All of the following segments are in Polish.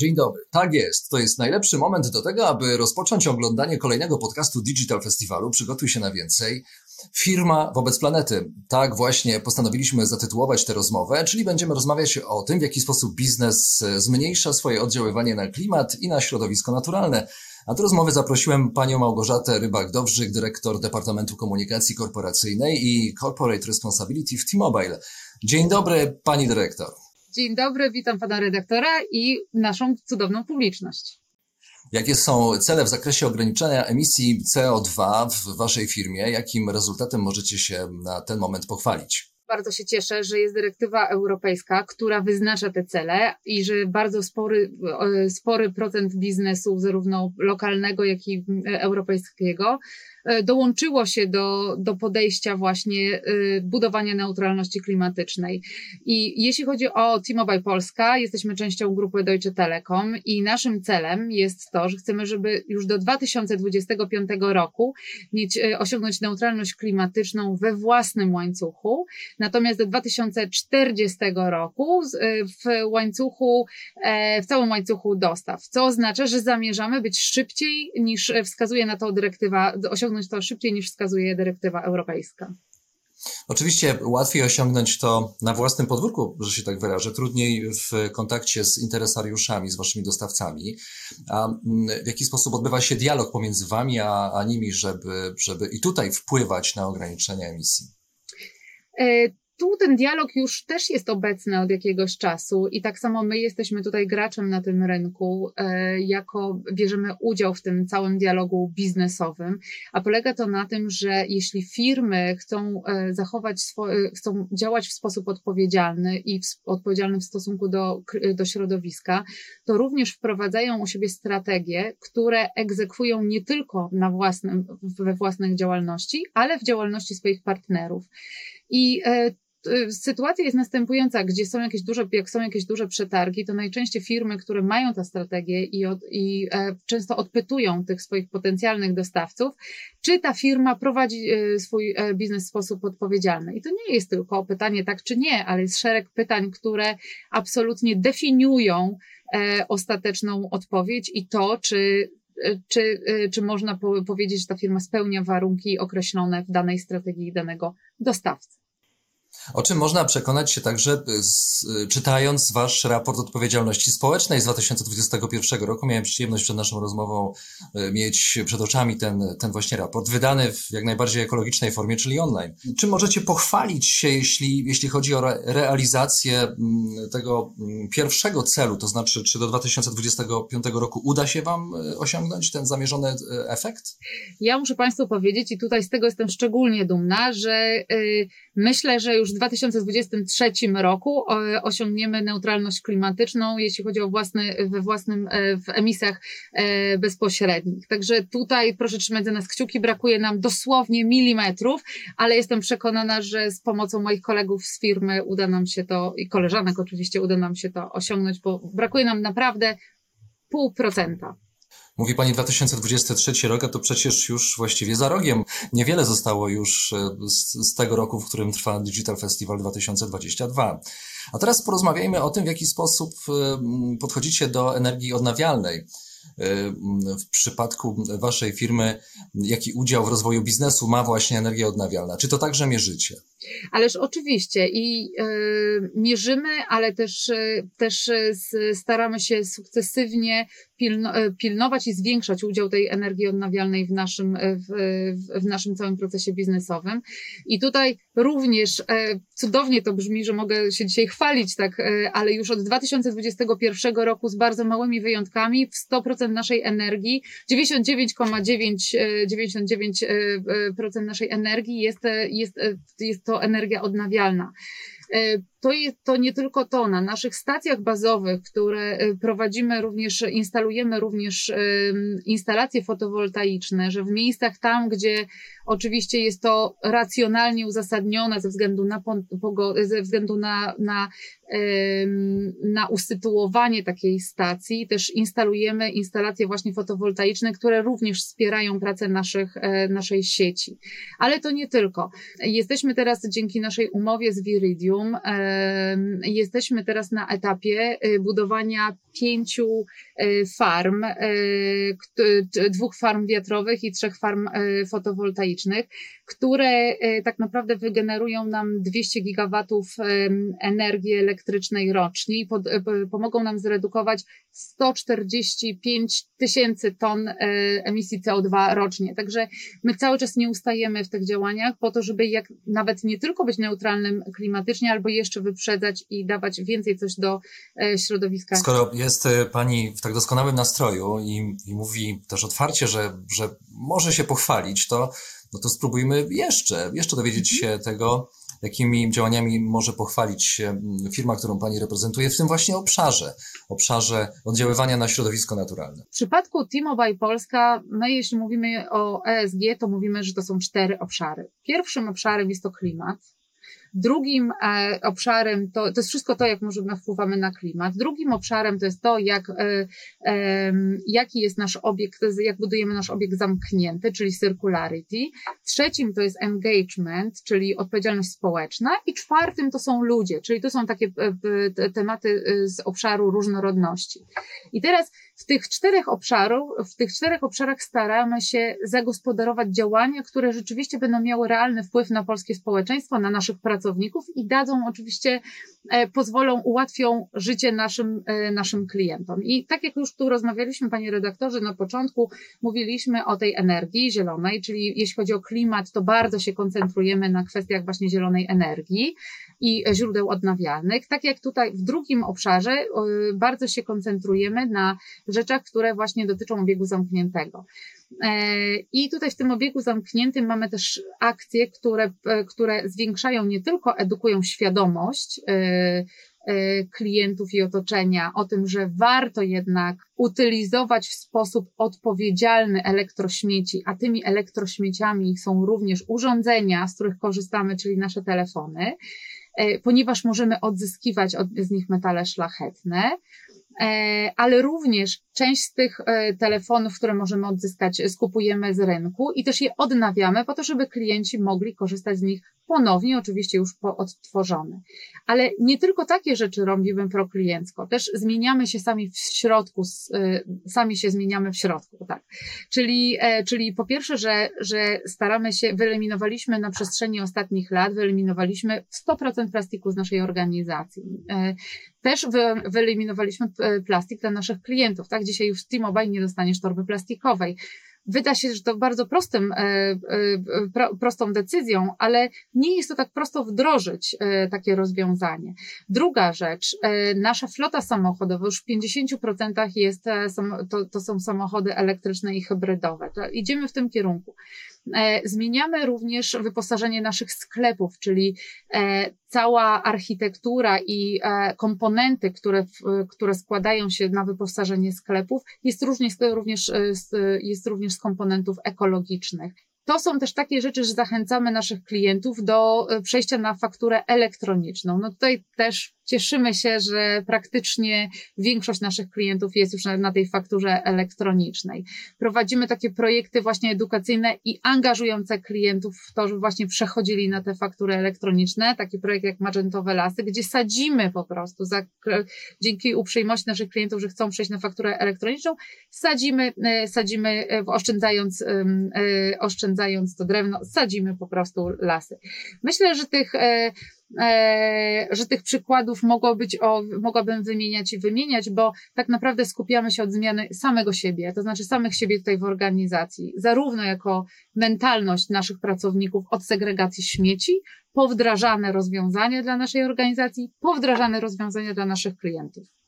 Dzień dobry. Tak jest. To jest najlepszy moment do tego, aby rozpocząć oglądanie kolejnego podcastu Digital Festiwalu. Przygotuj się na więcej. Firma wobec planety. Tak właśnie postanowiliśmy zatytułować tę rozmowę, czyli będziemy rozmawiać o tym, w jaki sposób biznes zmniejsza swoje oddziaływanie na klimat i na środowisko naturalne. A do rozmowy zaprosiłem panią Małgorzatę Rybak-Dowrzyk, dyrektor Departamentu Komunikacji Korporacyjnej i Corporate Responsibility w T-Mobile. Dzień dobry, pani dyrektor. Dzień dobry, witam pana redaktora i naszą cudowną publiczność. Jakie są cele w zakresie ograniczenia emisji CO2 w waszej firmie? Jakim rezultatem możecie się na ten moment pochwalić? Bardzo się cieszę, że jest dyrektywa europejska, która wyznacza te cele i że bardzo spory, spory procent biznesu, zarówno lokalnego, jak i europejskiego, E, dołączyło się do, do podejścia właśnie e, budowania neutralności klimatycznej. I jeśli chodzi o T-Mobile Polska, jesteśmy częścią grupy Deutsche Telekom i naszym celem jest to, że chcemy, żeby już do 2025 roku mieć, e, osiągnąć neutralność klimatyczną we własnym łańcuchu, natomiast do 2040 roku w łańcuchu, w całym łańcuchu dostaw, co oznacza, że zamierzamy być szybciej niż wskazuje na to dyrektywa, osiągnąć osiągnąć to szybciej niż wskazuje dyrektywa europejska. Oczywiście łatwiej osiągnąć to na własnym podwórku, że się tak wyrażę, trudniej w kontakcie z interesariuszami, z waszymi dostawcami. A mm, w jaki sposób odbywa się dialog pomiędzy wami a, a nimi, żeby, żeby i tutaj wpływać na ograniczenie emisji? Tu ten dialog już też jest obecny od jakiegoś czasu i tak samo my jesteśmy tutaj graczem na tym rynku, e, jako bierzemy udział w tym całym dialogu biznesowym, a polega to na tym, że jeśli firmy chcą e, zachować swoje, chcą działać w sposób odpowiedzialny i w, odpowiedzialny w stosunku do, do środowiska, to również wprowadzają u siebie strategie, które egzekwują nie tylko na własnym, we własnych działalności, ale w działalności swoich partnerów. I e, sytuacja jest następująca, gdzie są jakieś duże, jak są jakieś duże przetargi, to najczęściej firmy, które mają tę strategię i, od, i e, często odpytują tych swoich potencjalnych dostawców, czy ta firma prowadzi e, swój e, biznes w sposób odpowiedzialny. I to nie jest tylko pytanie tak czy nie, ale jest szereg pytań, które absolutnie definiują ostateczną odpowiedź i to, czy czy, czy można powiedzieć, że ta firma spełnia warunki określone w danej strategii danego dostawcy. O czym można przekonać się także y, z, y, czytając wasz raport odpowiedzialności społecznej z 2021 roku. Miałem przyjemność przed naszą rozmową y, mieć przed oczami ten, ten właśnie raport, wydany w jak najbardziej ekologicznej formie, czyli online. Czy możecie pochwalić się, jeśli, jeśli chodzi o re, realizację mm, tego mm, pierwszego celu, to znaczy, czy do 2025 roku uda się wam osiągnąć ten zamierzony efekt? Ja muszę Państwu powiedzieć, i tutaj z tego jestem szczególnie dumna, że yy, myślę, że już w 2023 roku osiągniemy neutralność klimatyczną, jeśli chodzi o własny, we własnym, e, w emisjach e, bezpośrednich. Także tutaj proszę trzymać za nas kciuki, brakuje nam dosłownie milimetrów, ale jestem przekonana, że z pomocą moich kolegów z firmy uda nam się to i koleżanek oczywiście uda nam się to osiągnąć, bo brakuje nam naprawdę pół procenta. Mówi Pani 2023 rok, a to przecież już właściwie za rogiem. Niewiele zostało już e, z, z, tego roku, w którym trwa Digital Festival 2022. A teraz porozmawiajmy o tym, w jaki sposób e, podchodzicie do energii odnawialnej. E, w przypadku Waszej firmy, jaki udział w rozwoju biznesu ma właśnie energia odnawialna? Czy to także mierzycie? Ależ oczywiście i e, mierzymy, ale też, e, też e, staramy się sukcesywnie pilno, pilnować i zwiększać udział tej energii odnawialnej w naszym, w, w naszym całym procesie biznesowym. I tutaj również cudownie to brzmi, że mogę się dzisiaj chwalić, tak, ale już od 2021 roku z bardzo małymi wyjątkami w 100% naszej energii, 99,9 99% naszej energii jest, jest, jest to energia odnawialna. E, to, jest, to nie tylko to, na naszych stacjach bazowych, które e, prowadzimy również, instalujemy również instalacje fotowoltaiczne, że w miejscach tam, gdzie oczywiście jest to racjonalnie uzasadnione ze względu na, ze względu na, na, na usytuowanie takiej stacji, też instalujemy instalacje właśnie fotowoltaiczne, które również wspierają pracę naszych, e, naszej sieci. Ale to nie tylko. Jesteśmy teraz dzięki naszej umowie z Viridium jesteśmy teraz na etapie budowania pięciu farm, dwóch farm wiatrowych i trzech farm fotowoltaicznych, które tak naprawdę wygenerują nam 200 gigawatów energii elektrycznej rocznie i pomogą nam zredukować 145 tysięcy ton emisji CO2 rocznie. Także my cały czas nie ustajemy w tych działaniach po to, żeby jak nawet nie tylko być neutralnym klimatycznie, albo jeszcze wyprzedzać i dawać więcej coś do e, środowiska. Skoro jest e, Pani w tak doskonałym nastroju i, i mówi też otwarcie, że, że może się pochwalić, to, no to spróbujmy jeszcze, jeszcze dowiedzieć mhm. się tego, jakimi działaniami może pochwalić się firma, którą Pani reprezentuje w tym właśnie obszarze, obszarze oddziaływania na środowisko naturalne. W przypadku T-Mobile Polska, my jeśli mówimy o ESG, to mówimy, że to są cztery obszary. Pierwszym obszarem jest to klimat, Drugim e, obszarem to, to jest wszystko to, jak możemy wpływamy na klimat. Drugim obszarem to jest to, jak, e, jaki jest nasz obiekt, jak budujemy nasz obiekt zamknięty, czyli circularity. Trzecim to jest engagement, czyli odpowiedzialność społeczna. I czwartym to są ludzie, czyli to są takie e, tematy z obszaru różnorodności. I teraz w tych czterech obszarach, w tych czterech obszarach staramy się zagospodarować działania, które rzeczywiście będą miały realny wpływ na polskie społeczeństwo, na naszych pracowników i dadzą oczywiście, e, pozwolą, ułatwią życie naszym, e, naszym klientom. I tak jak już tu rozmawialiśmy, panie redaktorze, na początku mówiliśmy o tej energii zielonej, czyli jeśli chodzi o klimat, to bardzo się koncentrujemy na kwestiach właśnie zielonej energii i źródeł odnawialnych. Tak jak tutaj w drugim obszarze bardzo się koncentrujemy na rzeczach, które właśnie dotyczą obiegu zamkniętego. E, I tutaj w tym obiegu zamkniętym mamy też akcje, które, e, które zwiększają, nie tylko edukują świadomość e, klientów i otoczenia o tym, że warto jednak utylizować w sposób odpowiedzialny elektrośmieci, a tymi elektrośmieciami są również urządzenia, z których korzystamy, czyli nasze telefony, ponieważ możemy odzyskiwać od, z nich metale szlachetne. E, ale również część z tych e, telefonów, które możemy odzyskać, skupujemy z rynku i też je odnawiamy po to, żeby klienci mogli korzystać z nich ponownie, oczywiście już po odtworzone. Ale nie tylko takie rzeczy robimy prokliencko, też zmieniamy się sami w środku, y, sami się zmieniamy w środku, tak. Czyli, e, czyli po pierwsze, że, że staramy się, wyeliminowaliśmy na przestrzeni ostatnich lat, wyeliminowaliśmy 100% plastiku z naszej organizacji. E, też wyeliminowaliśmy e, plastik dla naszych klientów, tak? Dzisiaj już w T-Mobile nie dostaniesz torby plastikowej. Wyda się, że to bardzo prostym, e, e, prostą decyzją, ale nie jest to tak prosto wdrożyć e, takie rozwiązanie. Druga rzecz, nasza flota samochodowa już w 50% jest, to, to są samochody elektryczne i hybrydowe. To idziemy w tym kierunku. Zmieniamy również wyposażenie naszych sklepów, czyli cała architektura i komponenty, które, które składają się na wyposażenie sklepów, jest również, również, jest również z komponentów ekologicznych. To są też takie rzeczy, że zachęcamy naszych klientów do e, przejścia na fakturę elektroniczną. No tutaj też cieszymy się, że praktycznie większość naszych klientów jest już na, tej fakturze elektronicznej. Prowadzimy takie projekty właśnie edukacyjne i angażujące klientów w to, żeby właśnie przechodzili na te faktury elektroniczne. Taki projekt jak Magentowe Lasy, gdzie sadzimy po prostu za, dzięki uprzejmości naszych klientów, że chcą przejść na fakturę elektroniczną, sadzimy, e, sadzimy e, oszczędzając, oszczędzając to drewno, sadzimy po prostu lasy. Myślę, że tych e, E, że tych przykładów mogło być o, mogłabym wymieniać i wymieniać, bo tak naprawdę skupiamy się od zmiany samego siebie, to znaczy samych siebie tutaj w organizacji, zarówno jako mentalność naszych pracowników od segregacji śmieci, powdrażane rozwiązania dla naszej organizacji, powdrażane rozwiązania dla naszych klientów.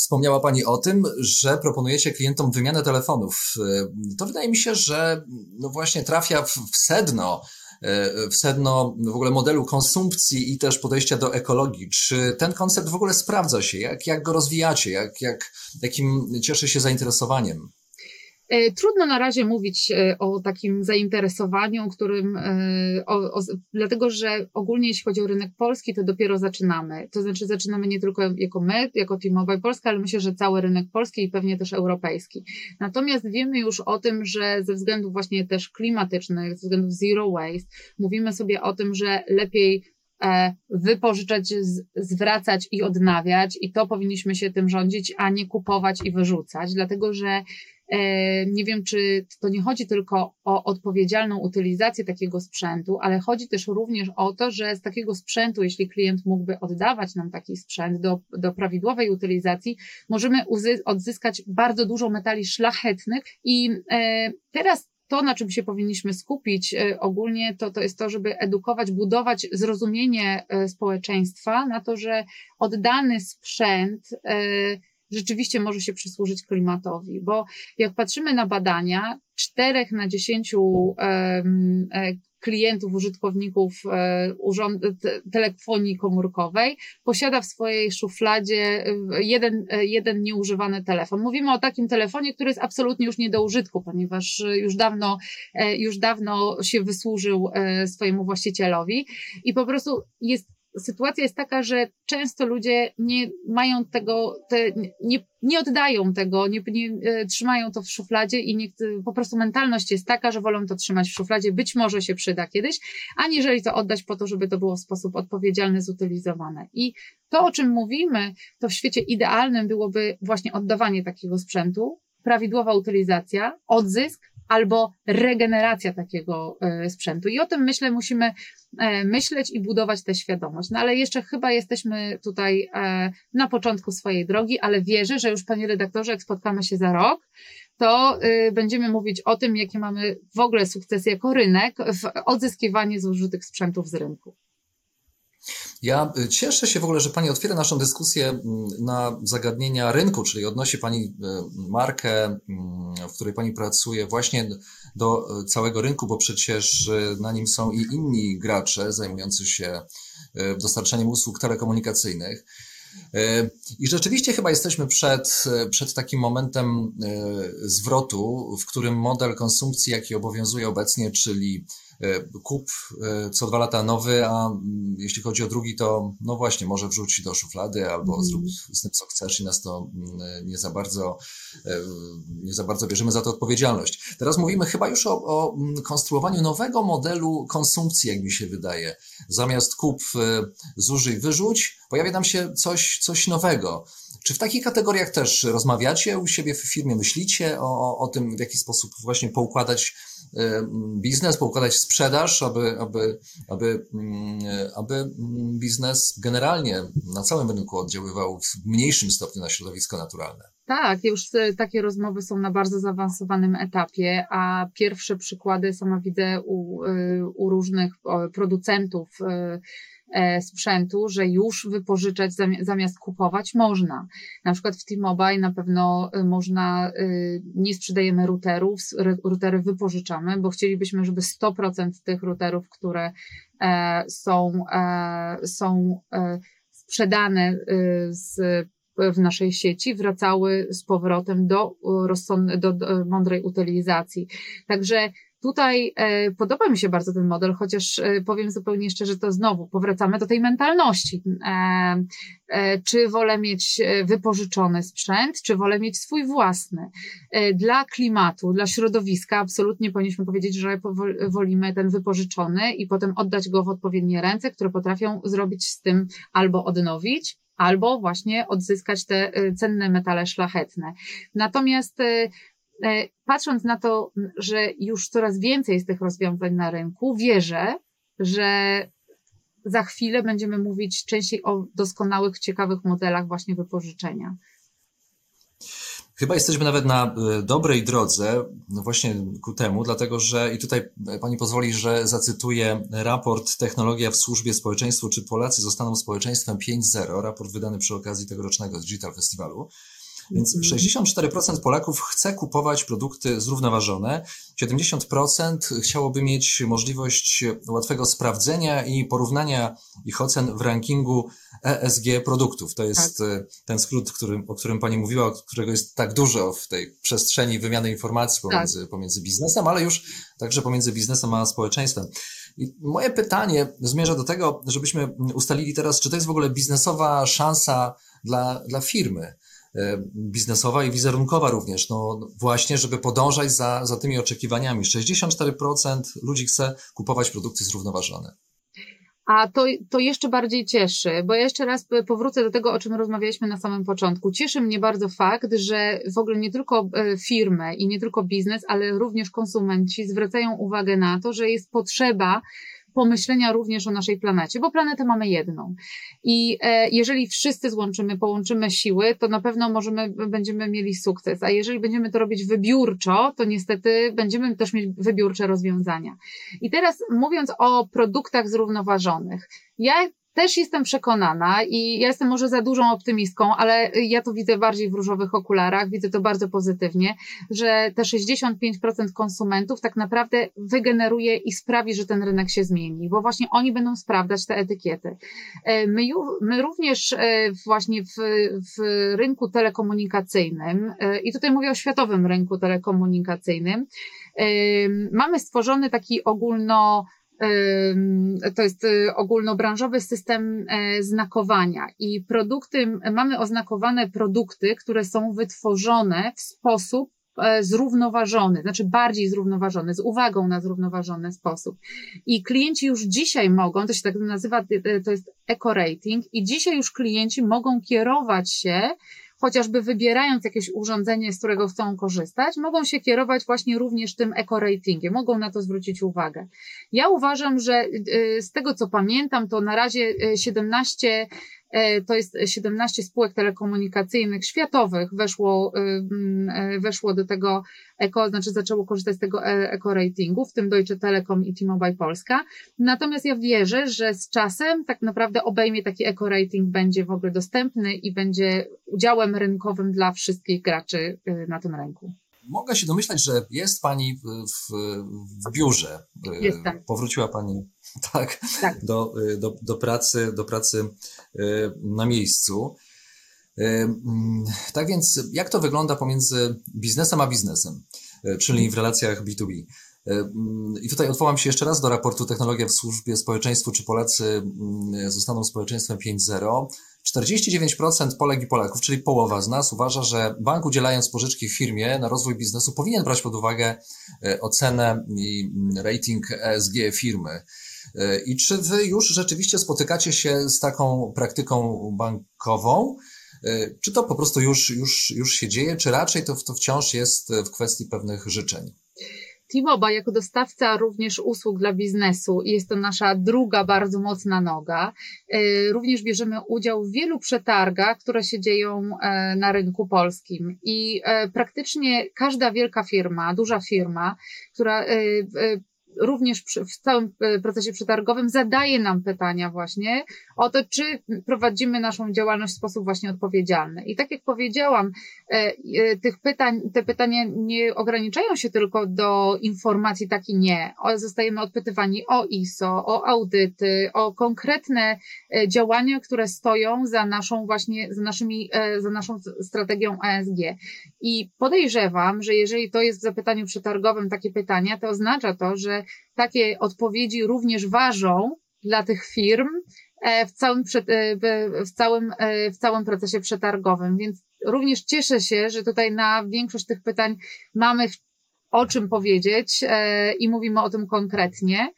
Wspomniała Pani o tym, że proponujecie klientom wymianę telefonów. E, to wydaje mi się, że no właśnie trafia w sedno E, w sedno w ogóle modelu konsumpcji i też podejścia do ekologii. Czy ten koncept w ogóle sprawdza się? Jak, jak go rozwijacie? Jak, jak, jakim cieszy się zainteresowaniem? E, trudno na razie mówić e, o takim zainteresowaniu, którym, e, o, o, dlatego że ogólnie jeśli chodzi o rynek polski, to dopiero zaczynamy. To znaczy zaczynamy nie tylko jako my, jako T-Mobile Polska, ale myślę, że cały rynek polski i pewnie też europejski. Natomiast wiemy już o tym, że ze względów właśnie też klimatycznych, ze względów zero waste, mówimy sobie o tym, że lepiej wypożyczać, zwracać i odnawiać, i to powinniśmy się tym rządzić, a nie kupować i wyrzucać, dlatego że nie wiem, czy to nie chodzi tylko o odpowiedzialną utylizację takiego sprzętu, ale chodzi też również o to, że z takiego sprzętu, jeśli klient mógłby oddawać nam taki sprzęt do, do prawidłowej utylizacji, możemy odzyskać bardzo dużo metali szlachetnych. I e, teraz to, na czym się powinniśmy skupić e, ogólnie, to, to jest to, żeby edukować, budować zrozumienie społeczeństwa na to, że oddany sprzęt rzeczywiście może się przysłużyć klimatowi, bo jak patrzymy na badania, czterech na dziesięciu e, klientów, użytkowników e, urząd, telefonii komórkowej posiada w swojej szufladzie jeden, e, jeden nieużywany telefon. Mówimy o takim telefonie, który jest absolutnie już nie do użytku, ponieważ już dawno, już dawno się wysłużył swojemu właścicielowi i po prostu jest sytuacja jest taka, że często ludzie nie mają tego, te, nie, nie oddają tego, nie, nie e, trzymają to w szufladzie i nie, po prostu mentalność jest taka, że wolą to trzymać w szufladzie, być może się przyda kiedyś, aniżeli to oddać po to, żeby to było w sposób odpowiedzialny zutylizowane. I to, o czym mówimy, to w świecie idealnym byłoby właśnie oddawanie takiego sprzętu, prawidłowa utylizacja, odzysk, albo regeneracja takiego e, sprzętu. I o tym myślę, musimy e, myśleć i budować tę świadomość. No ale jeszcze chyba jesteśmy tutaj e, na początku swojej drogi, ale wierzę, że już panie redaktorze, jak spotkamy się za rok, to będziemy mówić o tym, jakie mamy w ogóle sukcesy jako rynek w odzyskiwaniu zużytych sprzętów z rynku. Ja y, cieszę się w ogóle, że Pani otwiera naszą dyskusję mm, na zagadnienia rynku, czyli odnosi Pani y, markę, mm, w której Pani pracuje właśnie do y, całego rynku, bo przecież na nim są i inni gracze zajmujący się dostarczaniem usług telekomunikacyjnych. I rzeczywiście chyba jesteśmy przed, przed takim momentem zwrotu, w którym model konsumpcji, jaki obowiązuje obecnie, czyli kup e, co dwa lata nowy, a mm, jeśli chodzi o drugi, to no właśnie, może wrzuć do szuflady albo mm. zrób z tym, co chcesz i nas to mm, nie za bardzo, e, nie za bardzo bierzemy za to odpowiedzialność. Teraz mówimy chyba już o, o konstruowaniu nowego modelu konsumpcji, jak mi się wydaje. Zamiast kup, zużyj, wyrzuć, pojawia nam się coś, coś nowego. Czy w takich kategoriach też rozmawiacie u siebie w firmie, myślicie o, o tym, w jaki sposób właśnie poukładać biznes, poukładać sprzedaż, aby, aby, aby, mm, aby biznes generalnie na całym rynku oddziaływał w mniejszym stopniu na środowisko naturalne? Tak, już e, takie rozmowy są na bardzo zaawansowanym etapie, a pierwsze przykłady sama widzę u, e, u różnych producentów E, sprzętu, że już wypożyczać zamiast kupować można. Na przykład w T-Mobile na pewno y, można, y, nie sprzedajemy routerów, routery wypożyczamy, bo chcielibyśmy, żeby 100% tych routerów, które e, są, e, są sprzedane z w naszej sieci wracały z powrotem do, do, do mądrej utylizacji. Także Tutaj e, podoba mi się bardzo ten model, chociaż e, powiem zupełnie szczerze, to znowu powracamy do tej mentalności. E, czy wolę mieć wypożyczony sprzęt, czy wolę mieć swój własny? Dla klimatu, dla środowiska absolutnie powinniśmy powiedzieć, że wolimy ten wypożyczony i potem oddać go w odpowiednie ręce, które potrafią zrobić z tym albo odnowić, albo właśnie odzyskać te cenne metale szlachetne. Natomiast patrząc na to, że już coraz więcej jest tych rozwiązań na rynku, wierzę, że za chwilę będziemy mówić częściej o doskonałych, ciekawych modelach właśnie wypożyczenia. Chyba jesteśmy nawet na e, dobrej drodze no właśnie ku temu, dlatego że i tutaj e, pani pozwoli, że zacytuję raport Technologia w służbie społeczeństwu, czy Polacy zostaną społeczeństwem 5.0, raport wydany przy okazji tegorocznego Digital Festiwalu. Więc 64% mhm. Polaków chce kupować produkty zrównoważone, 70% chciałoby mieć możliwość łatwego sprawdzenia i porównania ich ocen w rankingu ESG produktów. To jest tak. E, ten skrót, który, o którym Pani mówiła, którego jest tak dużo w tej przestrzeni wymiany informacji pomiędzy, tak. pomiędzy biznesem, ale już także pomiędzy biznesem a społeczeństwem. I moje pytanie zmierza do tego, żebyśmy ustalili teraz, czy to jest w ogóle biznesowa szansa dla, dla firmy. E, biznesowa i wizerunkowa również. No właśnie, żeby podążać za, za tymi oczekiwaniami. 64% ludzi chce kupować produkty zrównoważone. A to, to jeszcze bardziej cieszy, bo jeszcze raz powrócę do tego, o czym rozmawialiśmy na samym początku. Cieszy mnie bardzo fakt, że w ogóle nie tylko e, firmy i nie tylko biznes, ale również konsumenci zwracają uwagę na to, że jest potrzeba pomyślenia również o naszej planecie, bo planetę mamy jedną. I e, jeżeli wszyscy złączymy, połączymy siły, to na pewno możemy, będziemy mieli sukces. A jeżeli będziemy to robić wybiórczo, to niestety będziemy też mieć wybiórcze rozwiązania. I teraz mówiąc o produktach zrównoważonych, ja też jestem przekonana i ja jestem może za dużą optymistką, ale ja to widzę bardziej w różowych okularach, widzę to bardzo pozytywnie, że te 65% konsumentów tak naprawdę wygeneruje i sprawi, że ten rynek się zmieni, bo właśnie oni będą sprawdzać te etykiety. E, my, my również e, właśnie w, w rynku telekomunikacyjnym, e, i tutaj mówię o światowym rynku telekomunikacyjnym, mamy stworzony taki ogólno to jest y, ogólnobranżowy system e, znakowania i produkty, mamy oznakowane produkty, które są wytworzone w sposób e, zrównoważony, znaczy bardziej zrównoważony, z uwagą na zrównoważony sposób. I klienci już dzisiaj mogą, to się tak nazywa, y, to jest eco-rating, i dzisiaj już klienci mogą kierować się chociażby wybierając jakieś urządzenie, z którego chcą korzystać, mogą się kierować właśnie również tym eco-ratingiem, mogą na to zwrócić uwagę. Ja uważam, że y, z tego co pamiętam, to na razie 17 E, to jest 17 spółek telekomunikacyjnych światowych weszło, y, mm, e, weszło do tego eko, znaczy zaczęło korzystać z tego e, eko-ratingu, w tym Deutsche Telekom i T-Mobile Polska. Natomiast ja wierzę, że z czasem tak naprawdę obejmie taki eko-rating będzie w ogóle dostępny i będzie udziałem rynkowym dla wszystkich graczy y, na tym rynku. Mogę się domyślać, że jest Pani w, w biurze. Jestem. Powróciła Pani tak, tak. Do, do, do, pracy, do pracy e, na miejscu. E, mm, tak więc, jak to wygląda pomiędzy biznesem a biznesem, e, czyli w relacjach B2B? Mm, I tutaj odwołam się jeszcze raz do raportu Technologia w służbie społeczeństwu, czy Polacy mm, zostaną społeczeństwem 5.0. 49% Polek i Polaków, czyli połowa z nas, uważa, że bank udzielając pożyczki firmie na rozwój biznesu powinien brać pod uwagę ocenę i rating ESG firmy. E, I czy wy już rzeczywiście spotykacie się z taką praktyką bankową? E, czy to po prostu już, już, już się dzieje, czy raczej to, to wciąż jest w kwestii pewnych życzeń? T-Mobile jako dostawca również usług dla biznesu jest to nasza druga bardzo mocna noga. E, również bierzemy udział w wielu przetargach, które się dzieją na rynku polskim i praktycznie każda wielka firma, duża firma, która również w całym e, procesie przetargowym zadaje nam pytania właśnie o to, czy prowadzimy naszą działalność w sposób właśnie odpowiedzialny. I tak jak powiedziałam, e, e, tych pytań, te pytania nie ograniczają się tylko do informacji tak i nie. Zostajemy odpytywani o ISO, o audyty, o konkretne działania, które stoją za naszą właśnie, za naszymi, za naszą strategią ASG. I podejrzewam, że jeżeli to jest w zapytaniu przetargowym takie pytania, to oznacza to, że takie odpowiedzi również ważą dla tych firm e, w całym, e, w całym, e, w całym procesie przetargowym. Więc również cieszę się, że tutaj na większość tych pytań mamy o czym powiedzieć i mówimy o tym konkretnie.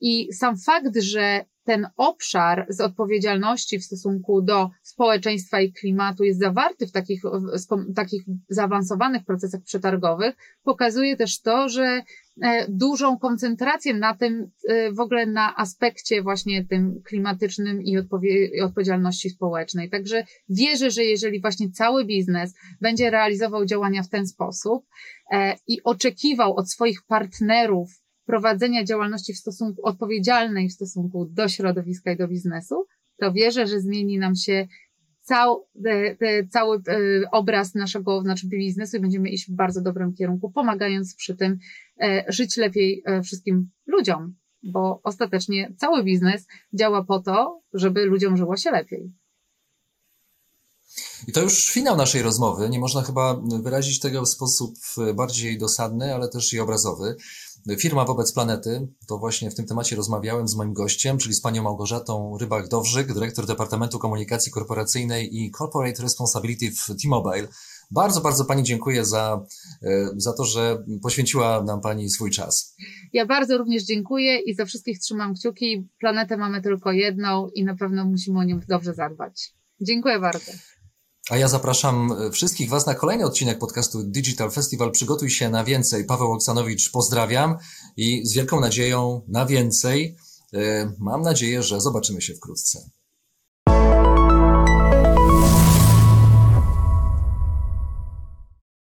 I sam fakt, że ten obszar z odpowiedzialności w stosunku do społeczeństwa i klimatu jest zawarty w takich, w takich zaawansowanych procesach przetargowych, pokazuje też to, że e, dużą koncentrację na tym, e, w ogóle na aspekcie właśnie tym klimatycznym i odpowiedzialności społecznej. Także wierzę, że jeżeli właśnie cały biznes będzie realizował działania w ten sposób e, i oczekiwał od swoich partnerów prowadzenia działalności w stosunku odpowiedzialnej w stosunku do środowiska i do biznesu, to wierzę, że zmieni nam się cał, de, de, cały e, obraz naszego znaczy biznesu i będziemy iść w bardzo dobrym kierunku, pomagając przy tym e, żyć lepiej e, wszystkim ludziom, bo ostatecznie cały biznes działa po to, żeby ludziom żyło się lepiej. I to już finał naszej rozmowy. Nie można chyba wyrazić tego w sposób bardziej dosadny, ale też i obrazowy. Firma wobec planety, to właśnie w tym temacie rozmawiałem z moim gościem, czyli z panią Małgorzatą Rybak-Dowrzyk, dyrektor Departamentu Komunikacji Korporacyjnej i Corporate Responsibility w T-Mobile. Bardzo, bardzo Pani dziękuję za, e, za to, że poświęciła nam Pani swój czas. Ja bardzo również dziękuję i za wszystkich trzymam kciuki. Planetę mamy tylko jedną i na pewno musimy o nią dobrze zadbać. Dziękuję bardzo. A ja zapraszam wszystkich Was na kolejny odcinek podcastu Digital Festival. Przygotuj się na więcej. Paweł Oksanowicz, pozdrawiam i z wielką nadzieją na więcej. E, mam nadzieję, że zobaczymy się wkrótce.